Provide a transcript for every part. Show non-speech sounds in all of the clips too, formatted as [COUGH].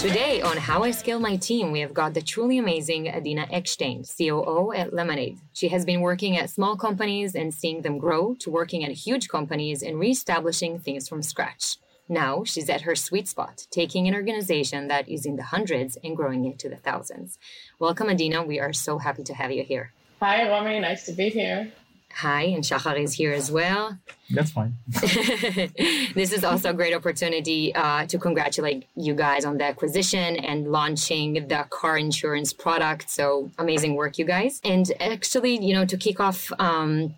Today on How I Scale My Team, we have got the truly amazing Adina Eckstein, COO at Lemonade. She has been working at small companies and seeing them grow to working at huge companies and reestablishing things from scratch. Now she's at her sweet spot, taking an organization that is in the hundreds and growing it to the thousands. Welcome, Adina. We are so happy to have you here. Hi, Romy. Nice to be here. Hi, and Shachar is here as well. That's fine. [LAUGHS] this is also a great opportunity uh, to congratulate you guys on the acquisition and launching the car insurance product. So amazing work, you guys. And actually, you know, to kick off um,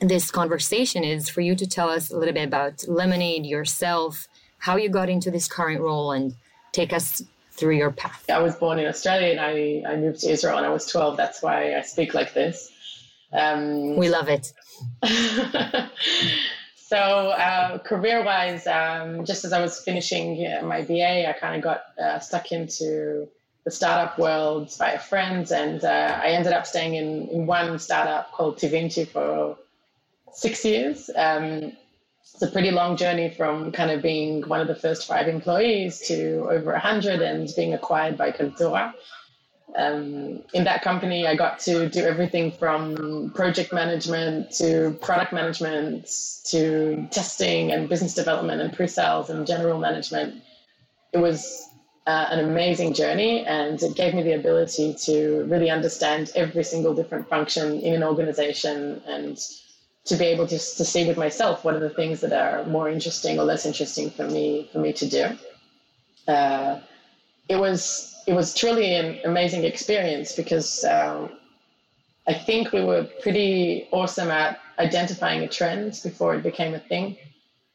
this conversation is for you to tell us a little bit about Lemonade yourself, how you got into this current role, and take us through your path. I was born in Australia and I, I moved to Israel when I was 12. That's why I speak like this. Um, we love it. [LAUGHS] so, uh, career wise, um, just as I was finishing my BA, I kind of got uh, stuck into the startup world via friends, and uh, I ended up staying in, in one startup called Tvinci for six years. Um, it's a pretty long journey from kind of being one of the first five employees to over 100 and being acquired by Kaltura um, in that company, I got to do everything from project management to product management to testing and business development and pre-sales and general management. It was uh, an amazing journey, and it gave me the ability to really understand every single different function in an organization and to be able to, to see with myself what are the things that are more interesting or less interesting for me for me to do. Uh, it was it was truly an amazing experience because um, I think we were pretty awesome at identifying a trend before it became a thing.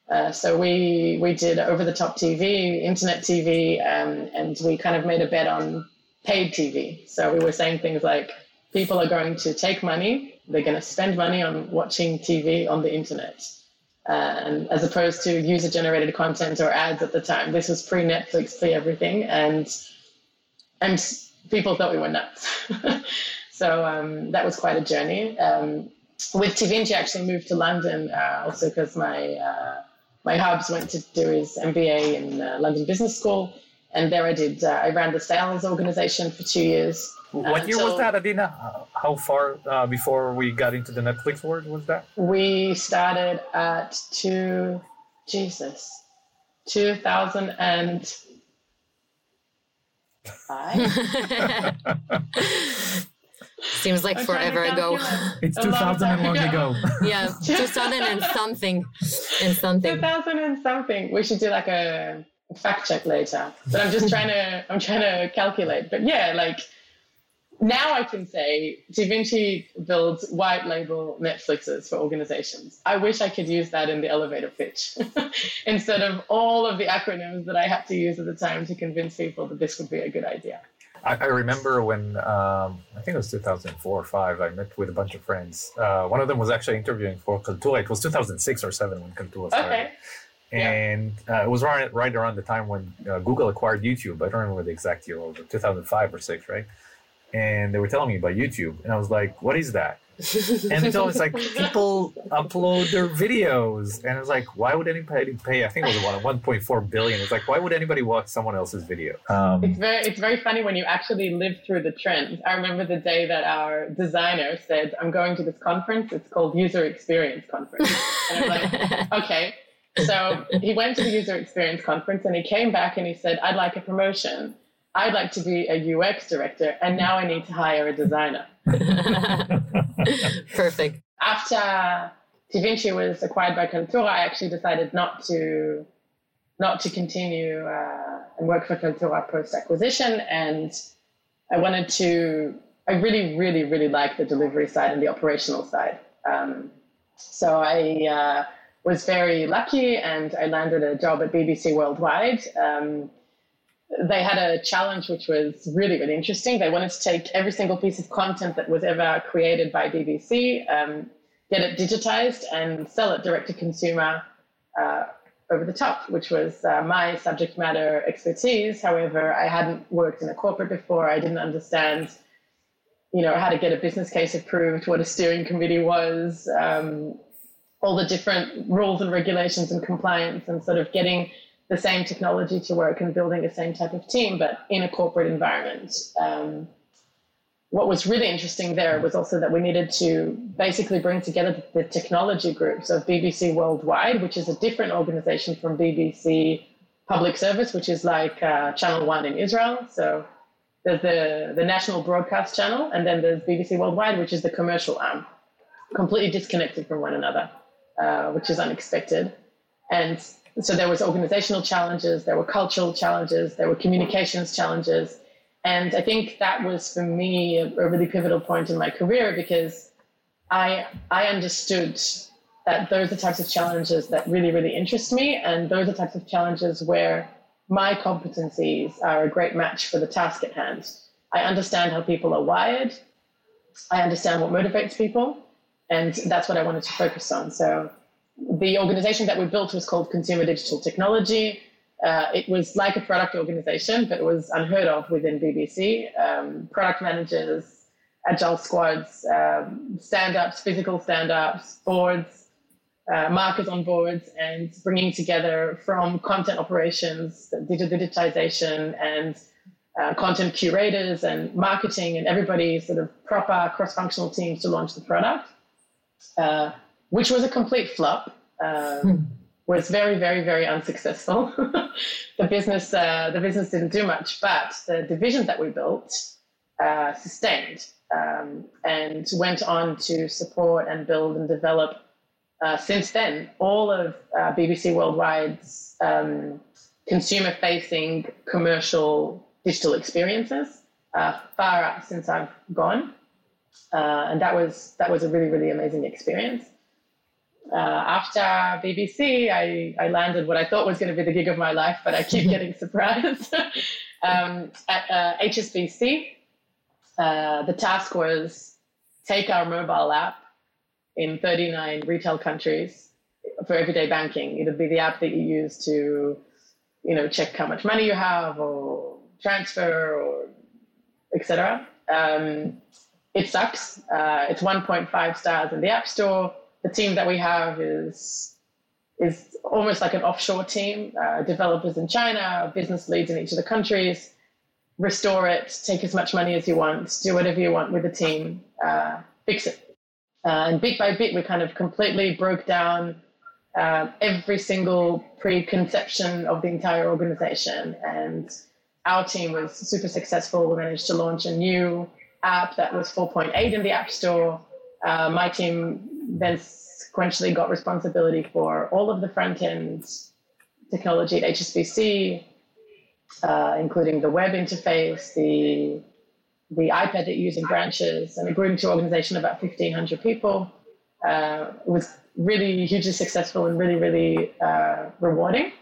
Uh, so we we did over the top TV, internet TV, um, and we kind of made a bet on paid TV. So we were saying things like people are going to take money, they're going to spend money on watching TV on the internet. Uh, and as opposed to user generated content or ads at the time, this was pre Netflix, pre everything, and and people thought we were nuts. [LAUGHS] so um, that was quite a journey. Um, with Tvinci, I actually moved to London uh, also because my uh, my hubs went to do his MBA in uh, London Business School, and there I did. Uh, I ran the sales organization for two years. What year was that, Adina? How far uh, before we got into the Netflix world was that? We started at two, Jesus, two thousand and [LAUGHS] Seems like forever ago. [LAUGHS] It's 2000 and long ago. [LAUGHS] yeah, 2000 and something. And something. 2000 and something. We should do like a fact check later. But I'm just trying to I'm trying to calculate. But yeah, like now I can say Tvinci builds white label Netflixes for organizations. I wish I could use that in the elevator pitch [LAUGHS] instead of all of the acronyms that I had to use at the time to convince people that this would be a good idea. I, I remember when um, I think it was 2004 or five. I met with a bunch of friends. Uh, one of them was actually interviewing for Kaltura. It was 2006 or seven when Kaltura started. Okay. And uh, it was right, right around the time when uh, Google acquired YouTube. I don't remember the exact year, over 2005 or six, right? And they were telling me about YouTube, and I was like, "What is that?" and it's always like [LAUGHS] people upload their videos, and it's like, why would anybody pay? I think it was about 1.4 billion. It's like, why would anybody watch someone else's video? Um, it's very, it's very funny when you actually live through the trends. I remember the day that our designer said, "I'm going to this conference. It's called User Experience Conference," and I'm like, [LAUGHS] "Okay." So he went to the user experience conference and he came back and he said, I'd like a promotion. I'd like to be a UX director, and now I need to hire a designer. [LAUGHS] Perfect. After Tvinci was acquired by Kaltura, I actually decided not to not to continue uh, and work for Kaltura post acquisition, and I wanted to. I really, really, really like the delivery side and the operational side. Um, so I uh, was very lucky, and I landed a job at BBC Worldwide. Um, they had a challenge which was really, really interesting. They wanted to take every single piece of content that was ever created by BBC, um, get it digitized, and sell it direct to consumer uh, over the top, which was uh, my subject matter expertise. However, I hadn't worked in a corporate before. I didn't understand, you know, how to get a business case approved, what a steering committee was, um, all the different rules and regulations and compliance, and sort of getting the same technology to work and building the same type of team, but in a corporate environment. Um, what was really interesting there was also that we needed to basically bring together the technology groups of BBC Worldwide, which is a different organization from BBC Public Service, which is like uh, Channel One in Israel. So there's the, the national broadcast channel, and then there's BBC Worldwide, which is the commercial arm, completely disconnected from one another, uh, which is unexpected. And so there was organizational challenges, there were cultural challenges, there were communications challenges, and I think that was for me a, a really pivotal point in my career because I I understood that those are types of challenges that really really interest me, and those are types of challenges where my competencies are a great match for the task at hand. I understand how people are wired. I understand what motivates people, and that's what I wanted to focus on. So the organization that we built was called Consumer Digital Technology. Uh, it was like a product organization, but it was unheard of within BBC. Um, product managers, agile squads, um, stand ups, physical stand ups, boards, uh, markers on boards, and bringing together from content operations, digital digitization, and uh, content curators and marketing, and everybody sort of proper cross functional teams to launch the product, uh, which was a complete flop. Um, hmm was very, very, very unsuccessful. [LAUGHS] the business, uh, the business didn't do much, but the division that we built uh, sustained um, and went on to support and build and develop. Uh, since then, all of uh, BBC Worldwide's um, consumer-facing commercial digital experiences uh, far out since I've gone, uh, and that was that was a really, really amazing experience uh, after BBC, I, I landed what I thought was going to be the gig of my life, but I keep [LAUGHS] getting surprised. [LAUGHS] um, at uh, HSBC, uh, the task was take our mobile app in 39 retail countries for everyday banking. It'd be the app that you use to, you know, check how much money you have or transfer or etc. Um, it sucks. Uh, it's 1.5 stars in the App Store the team that we have is is almost like an offshore team. Uh, developers in China, business leads in each of the countries. Restore it, take as much money as you want, do whatever you want with the team, uh, fix it. Uh, and bit by bit, we kind of completely broke down uh, every single preconception of the entire organization. And our team was super successful. We managed to launch a new app that was 4.8 in the App Store. Uh, my team then sequentially got responsibility for all of the front end technology at HSBC, uh, including the web interface, the the iPad that you use in branches, and it grew into an organization of about 1,500 people. Uh, it was really hugely successful and really, really uh, rewarding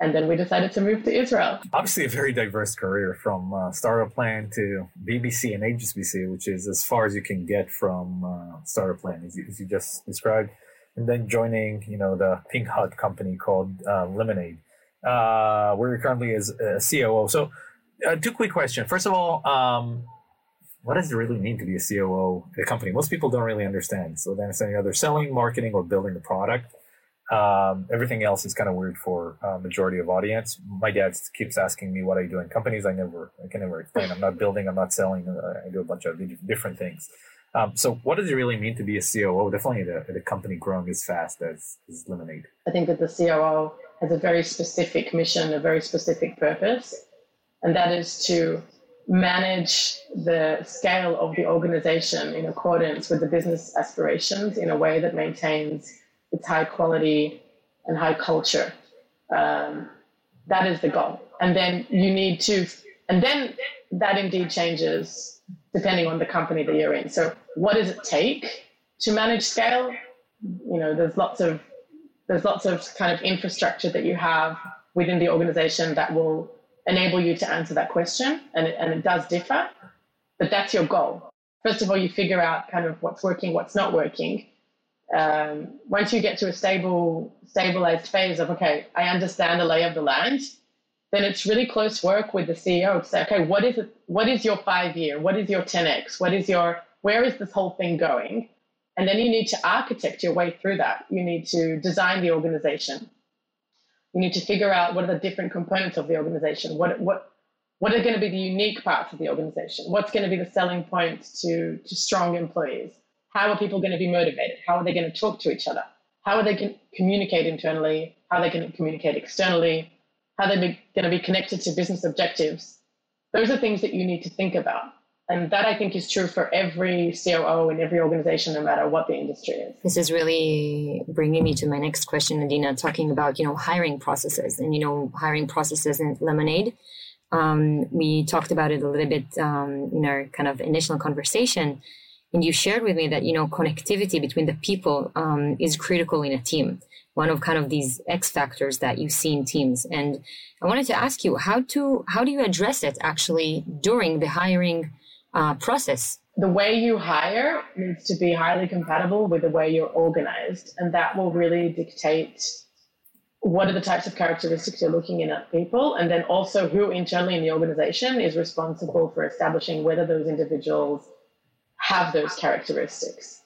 and then we decided to move to Israel. Obviously, a very diverse career from uh, Startup Plan to BBC and HSBC, which is as far as you can get from uh, Startup Plan, as you, as you, just described, and then joining, you know, the Pink Hut company called uh, Lemonade, uh, where you're currently as a COO. So, uh, two quick questions. First of all, um, what does it really mean to be a COO at a company? Most people don't really understand. So they understand either selling, marketing, or building the product. Um, everything else is kind of weird for uh, majority of audience. My dad keeps asking me what I do in companies. I never, I can never explain. I'm not building. I'm not selling. Uh, I do a bunch of different things. Um, so, what does it really mean to be a COO? Definitely, the, the company growing as fast as, as Lemonade. I think that the COO has a very specific mission, a very specific purpose, and that is to manage the scale of the organization in accordance with the business aspirations in a way that maintains it's high quality and high culture. Um, that is the goal. And then you need to, and then that indeed changes depending on the company that you're in. So, what does it take to manage scale? You know, there's lots of there's lots of kind of infrastructure that you have within the organization that will enable you to answer that question, and it, and it does differ. But that's your goal. First of all, you figure out kind of what's working, what's not working, um, once you get to a stable, stabilized phase of, okay, I understand the lay of the land, then it's really close work with the CEO to say, okay, what is it? What is your five year? What is your 10x? What is your, where is this whole thing going? And then you need to architect your way through that. You need to design the organization. You need to figure out what are the different components of the organization. What what what are going to be the unique parts of the organization? What's going to be the selling points to, to strong employees? How are people going to be motivated? How are they going to talk to each other? How are they going to communicate internally? How are they going to communicate externally? How are they going to be connected to business objectives? Those are things that you need to think about. And that I think is true for every COO in every organization, no matter what the industry is. This is really bringing me to my next question, Adina, talking about, you know, hiring processes and, you know, hiring processes in Lemonade. Um, we talked about it a little bit um, in our kind of initial conversation. And you shared with me that, you know, connectivity between the people um, is critical in a team one of kind of these X factors that you see in teams. And I wanted to ask you how to how do you address it actually during the hiring uh, process? The way you hire needs to be highly compatible with the way you're organized, and that will really dictate what are the types of characteristics you're looking in at people, and then also who internally in the organization is responsible for establishing whether those individuals have those characteristics.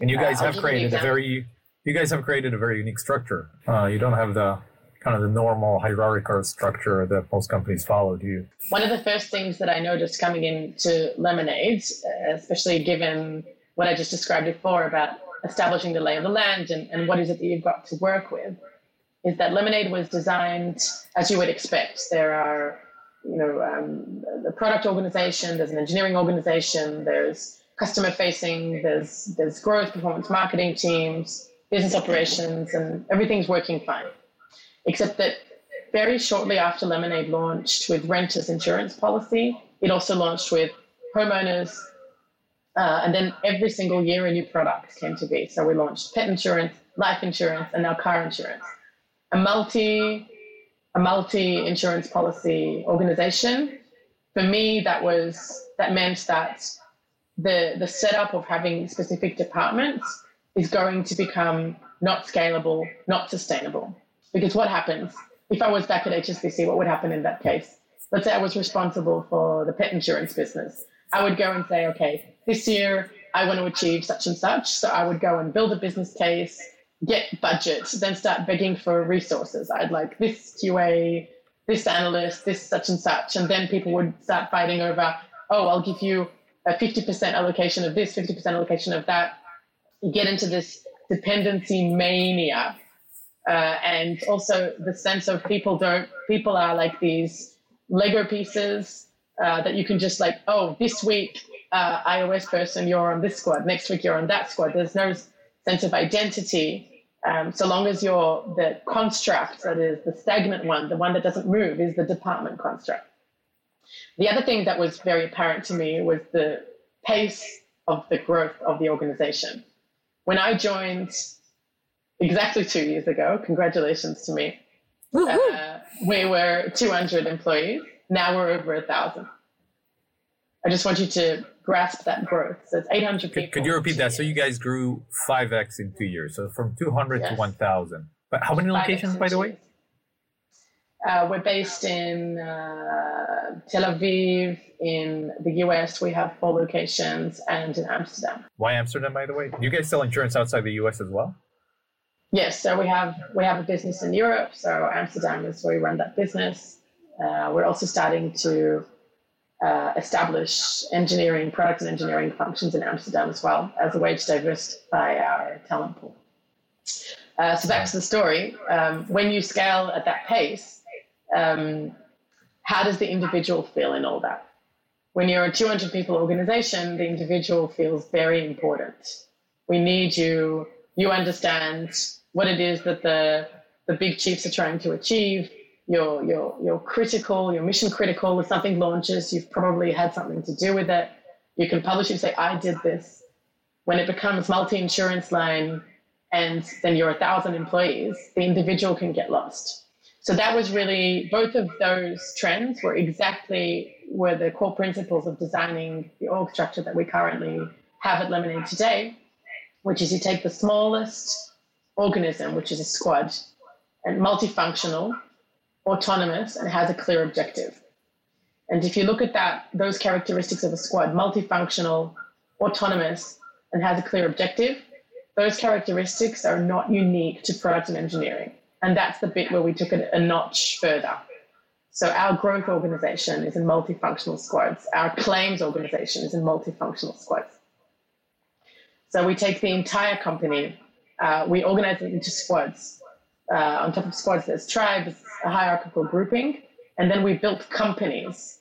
And you guys uh, have created a very you guys have created a very unique structure. Uh, you don't have the kind of the normal hierarchical structure that most companies follow, do you? One of the first things that I noticed coming into Lemonade, especially given what I just described before about establishing the lay of the land and, and what is it that you've got to work with, is that Lemonade was designed as you would expect. There are, you know, um, the product organization, there's an engineering organization, there's customer facing, there's there's growth, performance marketing teams, business operations, and everything's working fine. Except that very shortly after Lemonade launched with renters insurance policy, it also launched with homeowners. Uh, and then every single year, a new product came to be. So we launched pet insurance, life insurance, and now car insurance. A multi, a multi insurance policy organization. For me, that was that meant that the the setup of having specific departments is going to become not scalable, not sustainable. Because what happens if I was back at HSBC? What would happen in that case? Let's say I was responsible for the pet insurance business. I would go and say, okay, this year I want to achieve such and such. So I would go and build a business case, get budget, then start begging for resources. I'd like this QA, this analyst, this such and such. And then people would start fighting over, oh, I'll give you a 50% allocation of this, 50% allocation of that. Get into this dependency mania uh, and also the sense of people don't people are like these lego pieces uh, that you can just like oh this week uh, ios person you're on this squad next week you're on that squad. There's no sense of identity um, so long as you're the construct that is the stagnant one the one that doesn't move is the department construct the other thing that was very apparent to me was the pace of the growth of the organization when I joined exactly two years ago, congratulations to me, uh, we were 200 employees. Now we're over a thousand. I just want you to grasp that growth. So it's 800 people. Could, could you repeat that? So you guys grew 5x in two years. So from 200 yes. to 1,000. But how many locations, by the way? Uh, we're based in uh, Tel Aviv. In the US, we have four locations, and in Amsterdam. Why Amsterdam, by the way? Do you guys sell insurance outside the US as well? Yes, so we have we have a business in Europe. So Amsterdam is where we run that business. Uh, we're also starting to uh, establish engineering, product and engineering functions in Amsterdam as well as a way to diversify our talent pool. Uh, so back to the story. Um, when you scale at that pace, um, how does the individual feel in all that? When you're a 200 people organization, the individual feels very important. We need you. You understand what it is that the, the big chiefs are trying to achieve. You're, you're, you're critical, you're mission critical. If something launches, you've probably had something to do with it. You can publish and say, I did this. When it becomes multi insurance line and then you're a thousand employees, the individual can get lost so that was really both of those trends were exactly were the core principles of designing the org structure that we currently have at Lemonade today, which is you take the smallest organism, which is a squad, and multifunctional, autonomous, and has a clear objective. And if you look at that, those characteristics of a squad, multifunctional, autonomous, and has a clear objective, those characteristics are not unique to product and engineering And that's the bit where we took it a notch further. So our growth organization is in multifunctional squads. Our claims organization is in multifunctional squads. So we take the entire company, uh, we organize it into squads. Uh, on top of squads, there's tribes, a hierarchical grouping, and then we built companies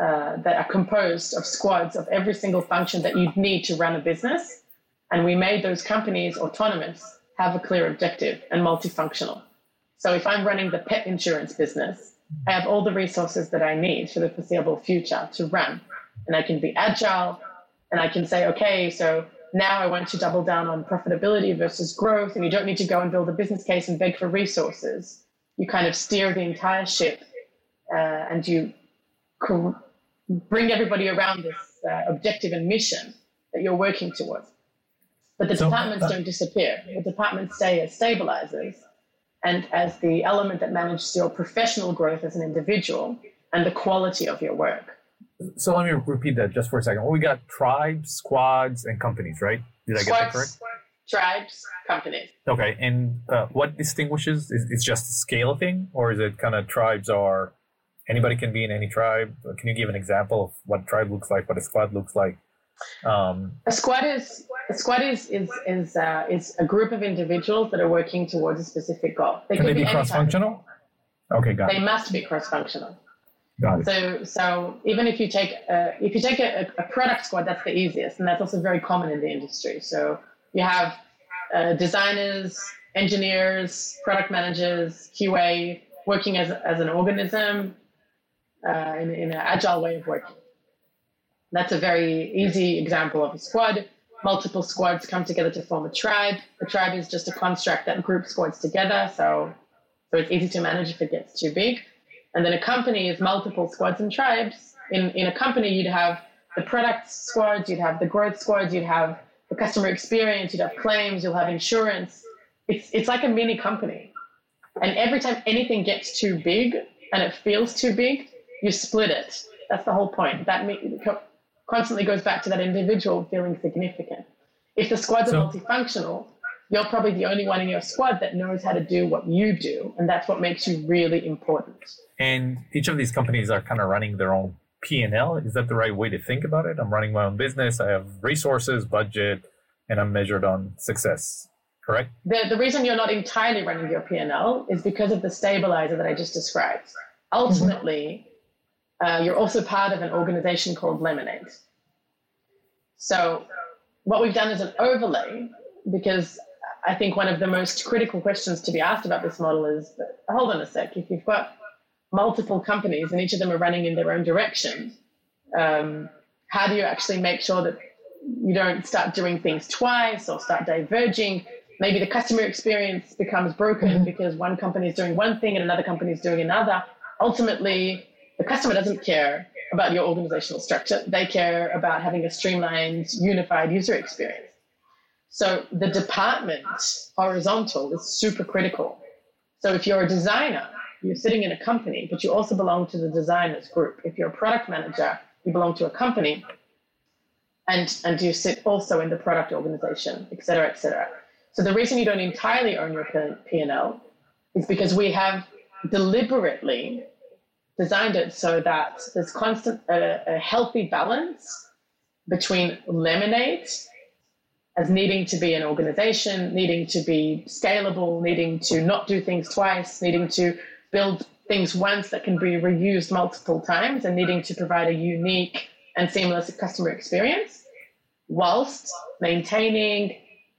uh, that are composed of squads of every single function that you'd need to run a business. And we made those companies autonomous, have a clear objective, and multifunctional. So if I'm running the pet insurance business, I have all the resources that I need for the foreseeable future to run. And I can be agile and I can say, okay, so now I want to double down on profitability versus growth. And you don't need to go and build a business case and beg for resources. You kind of steer the entire ship uh, and you bring everybody around this uh, objective and mission that you're working towards. But the so, departments uh, don't disappear. The departments stay as stabilizers and as the element that manages your professional growth as an individual and the quality of your work. So let me repeat that just for a second. Well, we got tribes, squads, and companies, right? Did squads, I get that correct? Tribes, companies. Okay, and uh, what distinguishes? Is it's just a scale thing, or is it kind of tribes are anybody can be in any tribe? Can you give an example of what a tribe looks like, what a squad looks like? Um, a squad is a squad is is is, uh, is a group of individuals that are working towards a specific goal. They can, can they be, be cross-functional? Okay, got they it. They must be cross-functional. Got it. So so even if you take a, if you take a, a product squad, that's the easiest, and that's also very common in the industry. So you have uh, designers, engineers, product managers, QA working as as an organism uh, in, in an agile way of working. That's a very easy example of a squad. Multiple squads come together to form a tribe. A tribe is just a construct that groups squads together, so, so it's easy to manage if it gets too big. And then a company is multiple squads and tribes. In, in a company, you'd have the product squads, you'd have the growth squads, you'd have the customer experience, you'd have claims, you'll have insurance. It's, it's like a mini company. And every time anything gets too big and it feels too big, you split it. That's the whole point. That constantly goes back to that individual feeling significant. If the squads so, are multifunctional, you're probably the only one in your squad that knows how to do what you do, and that's what makes you really important. And each of these companies are kind of running their own P&L. Is that the right way to think about it? I'm running my own business. I have resources, budget, and I'm measured on success. Correct. The, the reason you're not entirely running your P&L is because of the stabilizer that I just described. Mm-hmm. Ultimately, uh, you're also part of an organization called Lemonade. So, what we've done is an overlay because I think one of the most critical questions to be asked about this model is hold on a sec, if you've got multiple companies and each of them are running in their own direction, um, how do you actually make sure that you don't start doing things twice or start diverging? Maybe the customer experience becomes broken mm-hmm. because one company is doing one thing and another company is doing another. Ultimately, the customer doesn't care about your organizational structure. They care about having a streamlined, unified user experience. So the department horizontal is super critical. So if you're a designer, you're sitting in a company, but you also belong to the designers group. If you're a product manager, you belong to a company and, and you sit also in the product organization, et cetera, et cetera. So the reason you don't entirely own your P&L is because we have deliberately designed it so that there's constant a, a healthy balance between lemonade as needing to be an organization, needing to be scalable, needing to not do things twice, needing to build things once that can be reused multiple times, and needing to provide a unique and seamless customer experience, whilst maintaining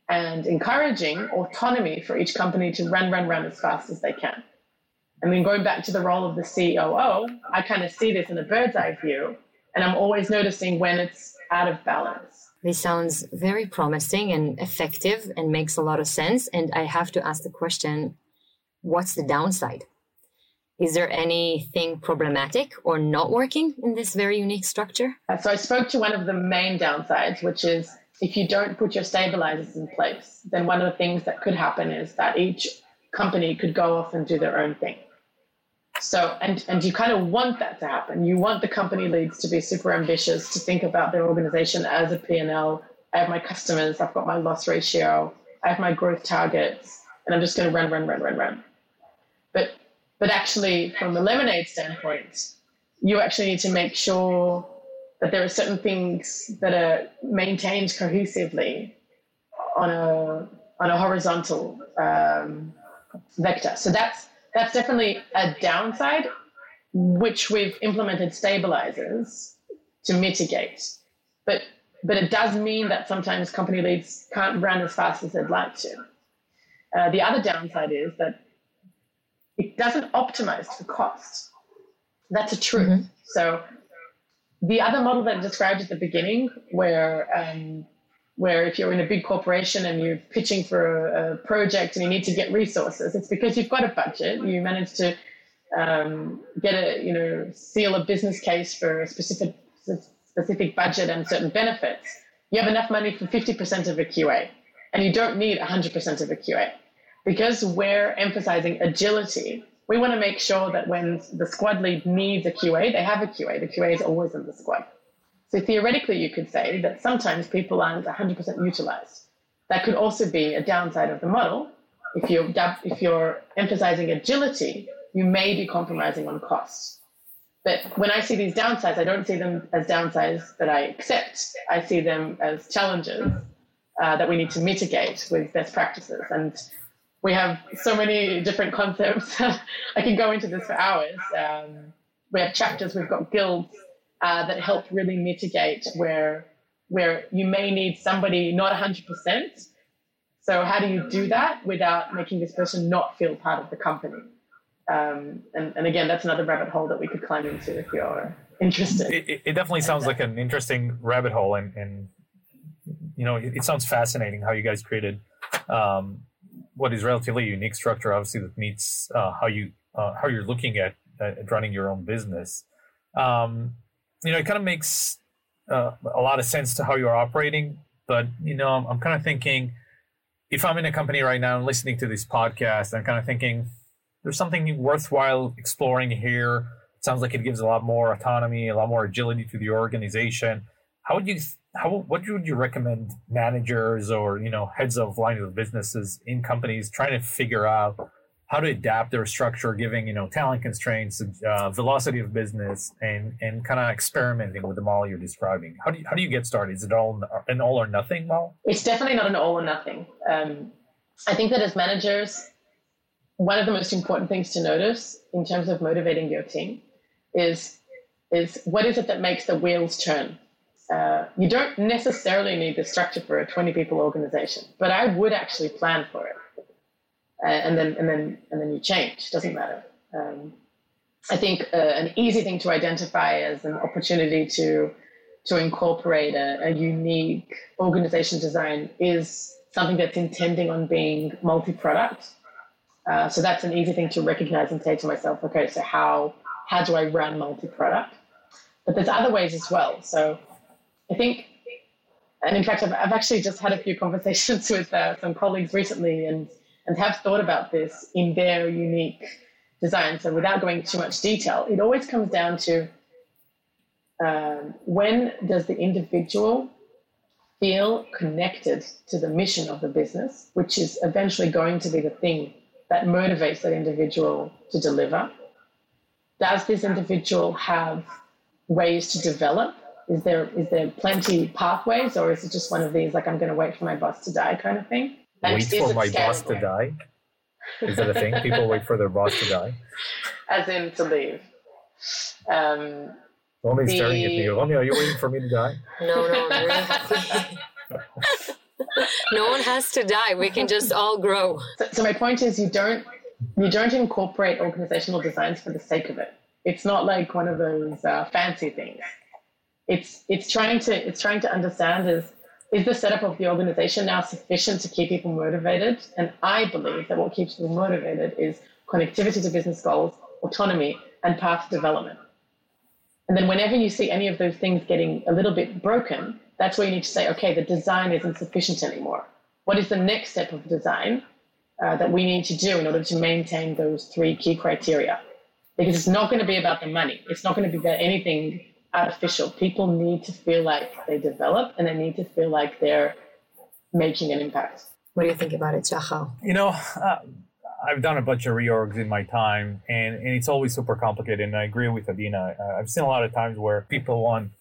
and encouraging autonomy for each company to run, run, run as fast as they can. I mean, going back to the role of the COO, I kind of see this in a bird's eye view, and I'm always noticing when it's out of balance. This sounds very promising and effective and makes a lot of sense. And I have to ask the question what's the downside? Is there anything problematic or not working in this very unique structure? Uh, so I spoke to one of the main downsides, which is if you don't put your stabilizers in place, then one of the things that could happen is that each company could go off and do their own thing. So, and, and you kind of want that to happen. You want the company leads to be super ambitious, to think about their organization as a P&L. I have my customers, I've got my loss ratio, I have my growth targets, and I'm just going to run, run, run, run, run. But but actually, from a lemonade standpoint, you actually need to make sure that there are certain things that are maintained cohesively on a on a horizontal um, vector. So that's that's definitely a downside, which we've implemented stabilizers to mitigate. But but it does mean that sometimes company leads can't run as fast as they'd like to. Uh, the other downside is that it doesn't optimize for cost. That's a truth. Mm-hmm. So the other model that I described at the beginning, where um, where if you're in a big corporation and you're pitching for a, a, project and you need to get resources, it's because you've got a budget. You manage to um, get a you know seal a business case for a specific specific budget and certain benefits. You have enough money for 50% of a QA, and you don't need 100% of a QA because we're emphasizing agility we want to make sure that when the squad lead needs a QA, they have a QA. The QA is always in the squad. So theoretically, you could say that sometimes people aren't 100% utilized. That could also be a downside of the model. If you're, if you're emphasizing agility, you may be compromising on costs. But when I see these downsides, I don't see them as downsides that I accept. I see them as challenges uh, that we need to mitigate with best practices. And we have so many different concepts. [LAUGHS] I can go into this for hours. Um, we have chapters, we've got guilds uh, that help really mitigate where where you may need somebody not 100%. So how do you do that without making this person not feel part of the company? Um, and, and again, that's another rabbit hole that we could climb into if you're interested. It, it definitely sounds like an interesting rabbit hole, and, and you know, it, it sounds fascinating how you guys created um, what is relatively unique structure, obviously that meets uh, how you uh, how you're looking at, at running your own business. Um, you know, it kind of makes uh, a lot of sense to how you're operating. But you know, I'm, I'm kind of thinking, if I'm in a company right now and listening to this podcast, I'm kind of thinking there's something worthwhile exploring here. It sounds like it gives a lot more autonomy, a lot more agility to the organization. How would you how what would you recommend managers or you know heads of lines of businesses in companies trying to figure out how to adapt their structure given you know talent constraints uh, velocity of business and and kind of experimenting with the model you're describing. How do you, how do you get started? Is it all an all or nothing model? It's definitely not an all or nothing. Um, i think that as managers one of the most important things to notice in terms of motivating your team is is what is it that makes the wheels turn? Uh, you don't necessarily need the structure for a 20 people organization, but I would actually plan for it. Uh, and then, and then, and then you change. Doesn't matter. Um, I think uh, an easy thing to identify as an opportunity to to incorporate a, a unique organization design is something that's intending on being multi-product. Uh, so that's an easy thing to recognize and say to myself, okay, so how how do I run multi-product? But there's other ways as well. So I think, and in fact, I've, I've actually just had a few [LAUGHS] conversations with uh, some colleagues recently and, and have thought about this in their unique design. So without going too much detail, it always comes down to um, when does the individual feel connected to the mission of the business, which is eventually going to be the thing that motivates that individual to deliver? Does this individual have ways to develop is there is there plenty pathways or is it just one of these like i'm going to wait for my boss to die kind of thing wait for my boss to die? Is that a thing? People wait for their boss to die? [LAUGHS] As in to leave. Um Romi's the... staring at me. Romi are you waiting for me to die? No no no one has to die. We can just all grow. So, so my point is you don't you don't incorporate organizational designs for the sake of it. It's not like one of those uh, fancy things. It's it's trying to it's trying to understand is is the setup of the organization now sufficient to keep people motivated? And I believe that what keeps people motivated is connectivity to business goals, autonomy, and path development. And then whenever you see any of those things getting a little bit broken, that's where you need to say, okay, the design isn't sufficient anymore. What is the next step of design uh, that we need to do in order to maintain those three key criteria? Because it's not going to be about the money. It's not going to be about anything artificial. People need to feel like they develop and they need to feel like they're making an impact. What do you think about it, Shachar? You know, uh, I've done a bunch of reorgs in my time, and, and it's always super complicated. And I agree with Adina. Uh, I've seen a lot of times where people want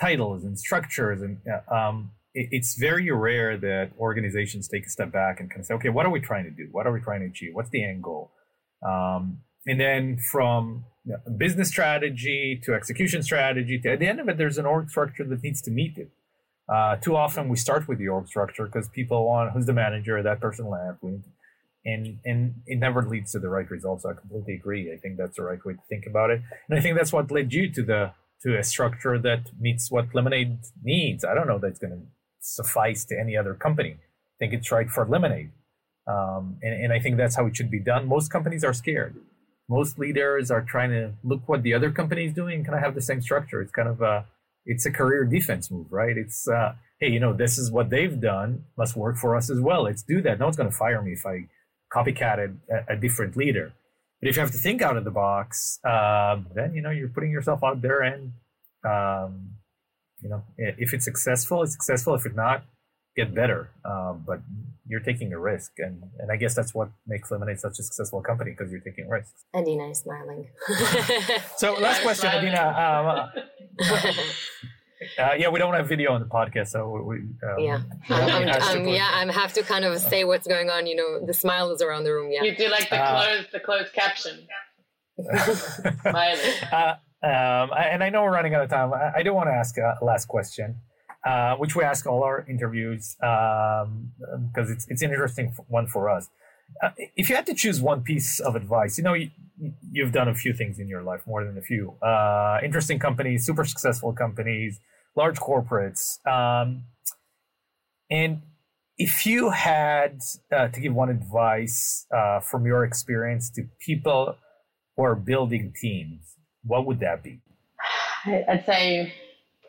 titles and structures, and um, it, it's very rare that organizations take a step back and kind of say, okay, what are we trying to do? What are we trying to achieve? What's the end goal? Um, and then from business strategy to execution strategy, to, at the end of it, there's an org structure that needs to meet it. Uh, too often we start with the org structure because people want who's the manager, that person left. We and and it never leads to the right results. I completely agree. I think that's the right way to think about it, and I think that's what led you to the to a structure that meets what Lemonade needs. I don't know that's going to suffice to any other company. I think it's right for Lemonade, um, and and I think that's how it should be done. Most companies are scared. Most leaders are trying to look what the other company is doing. Can I have the same structure? It's kind of a it's a career defense move, right? It's uh, hey, you know, this is what they've done, must work for us as well. Let's do that. No one's going to fire me if I copycatted a, a, different leader. But if you have to think out of the box, uh, then you know you're putting yourself out there, and um, you know if it's successful, it's successful. If it's not, get better. Um, but you're taking a risk, and and I guess that's what makes Lemonade such a successful company because you're taking risks. Adina is smiling. [LAUGHS] so last question, Adina. Um, [LAUGHS] Uh, yeah, we don't have video on the podcast, so we. Um, yeah, I'm, I'm, yeah, I have to kind of say what's going on. You know, the smile is around the room. Yeah, you do like the uh, closed, the closed caption. [LAUGHS] Smiling. Uh, um, and I know we're running out of time. I, I do want to ask a last question, uh, which we ask all our interviews because um, it's it's an interesting one for us. Uh, if you had to choose one piece of advice, you know, you, you've done a few things in your life, more than a few. Uh, interesting companies, super successful companies, large corporates. Um, and if you had uh, to give one advice uh, from your experience to people who are building teams, what would that be? [SIGHS] I'd say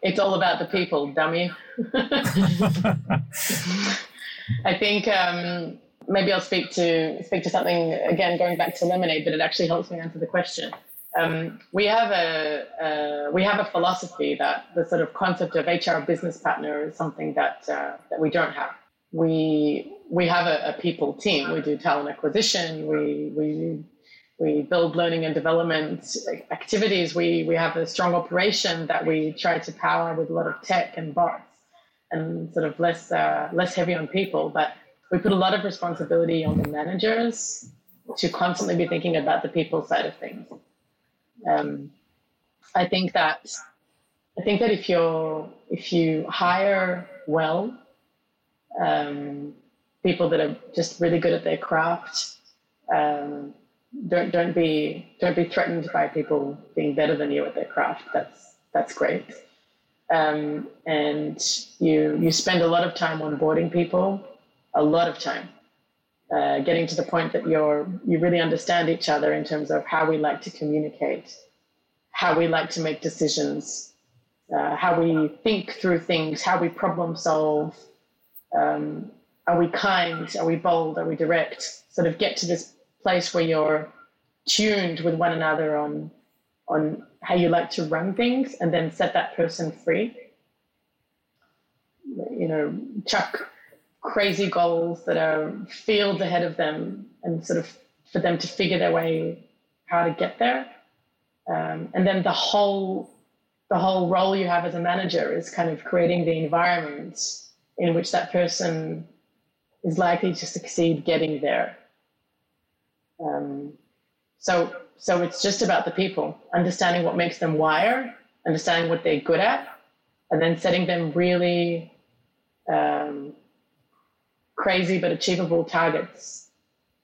it's all about the people, dummy. [LAUGHS] I think um, maybe I'll speak to speak to something again, going back to lemonade, but it actually helps me answer the question. Um, we have a uh, we have a philosophy that the sort of concept of HR business partner is something that uh, that we don't have. We we have a, a, people team. We do talent acquisition. We we we build learning and development activities. We we have a strong operation that we try to power with a lot of tech and bots and sort of less uh, less heavy on people, but we put a lot of responsibility on the managers to constantly be thinking about the people side of things. Um, I think that I think that if you're if you hire well, um, people that are just really good at their craft, um, don't don't be don't be threatened by people being better than you at their craft. That's that's great. Um, and you you spend a lot of time onboarding people a lot of time. Uh, getting to the point that you're you really understand each other in terms of how we like to communicate, how we like to make decisions, uh, how we think through things, how we problem solve. Um, are we kind? Are we bold? Are we direct? Sort of get to this place where you're tuned with one another on on how you like to run things, and then set that person free. You know, Chuck crazy goals that are fields ahead of them and sort of for them to figure their way how to get there. Um, and then the whole the whole role you have as a manager is kind of creating the environment in which that person is likely to succeed getting there. Um, so so it's just about the people, understanding what makes them wire, understanding what they're good at, and then setting them really um, crazy but achievable targets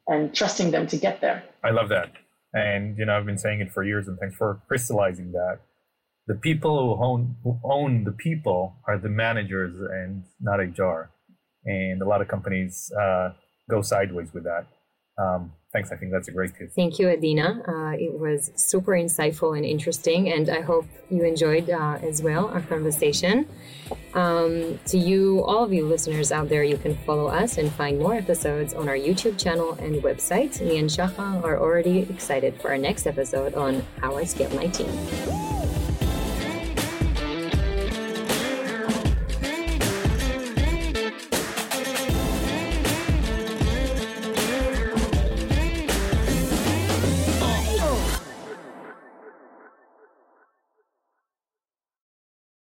and trusting them to get there. I love that. And you know, I've been saying it for years and thanks for crystallizing that. The people who own who own the people are the managers and not HR. And a lot of companies uh, go sideways with that. Um, thanks. I think that's a great tip. Thank you, Adina. Uh, it was super insightful and interesting, and I hope you enjoyed uh, as well our conversation. Um, to you, all of you listeners out there, you can follow us and find more episodes on our YouTube channel and website. Me and Shahar are already excited for our next episode on how I scale my team.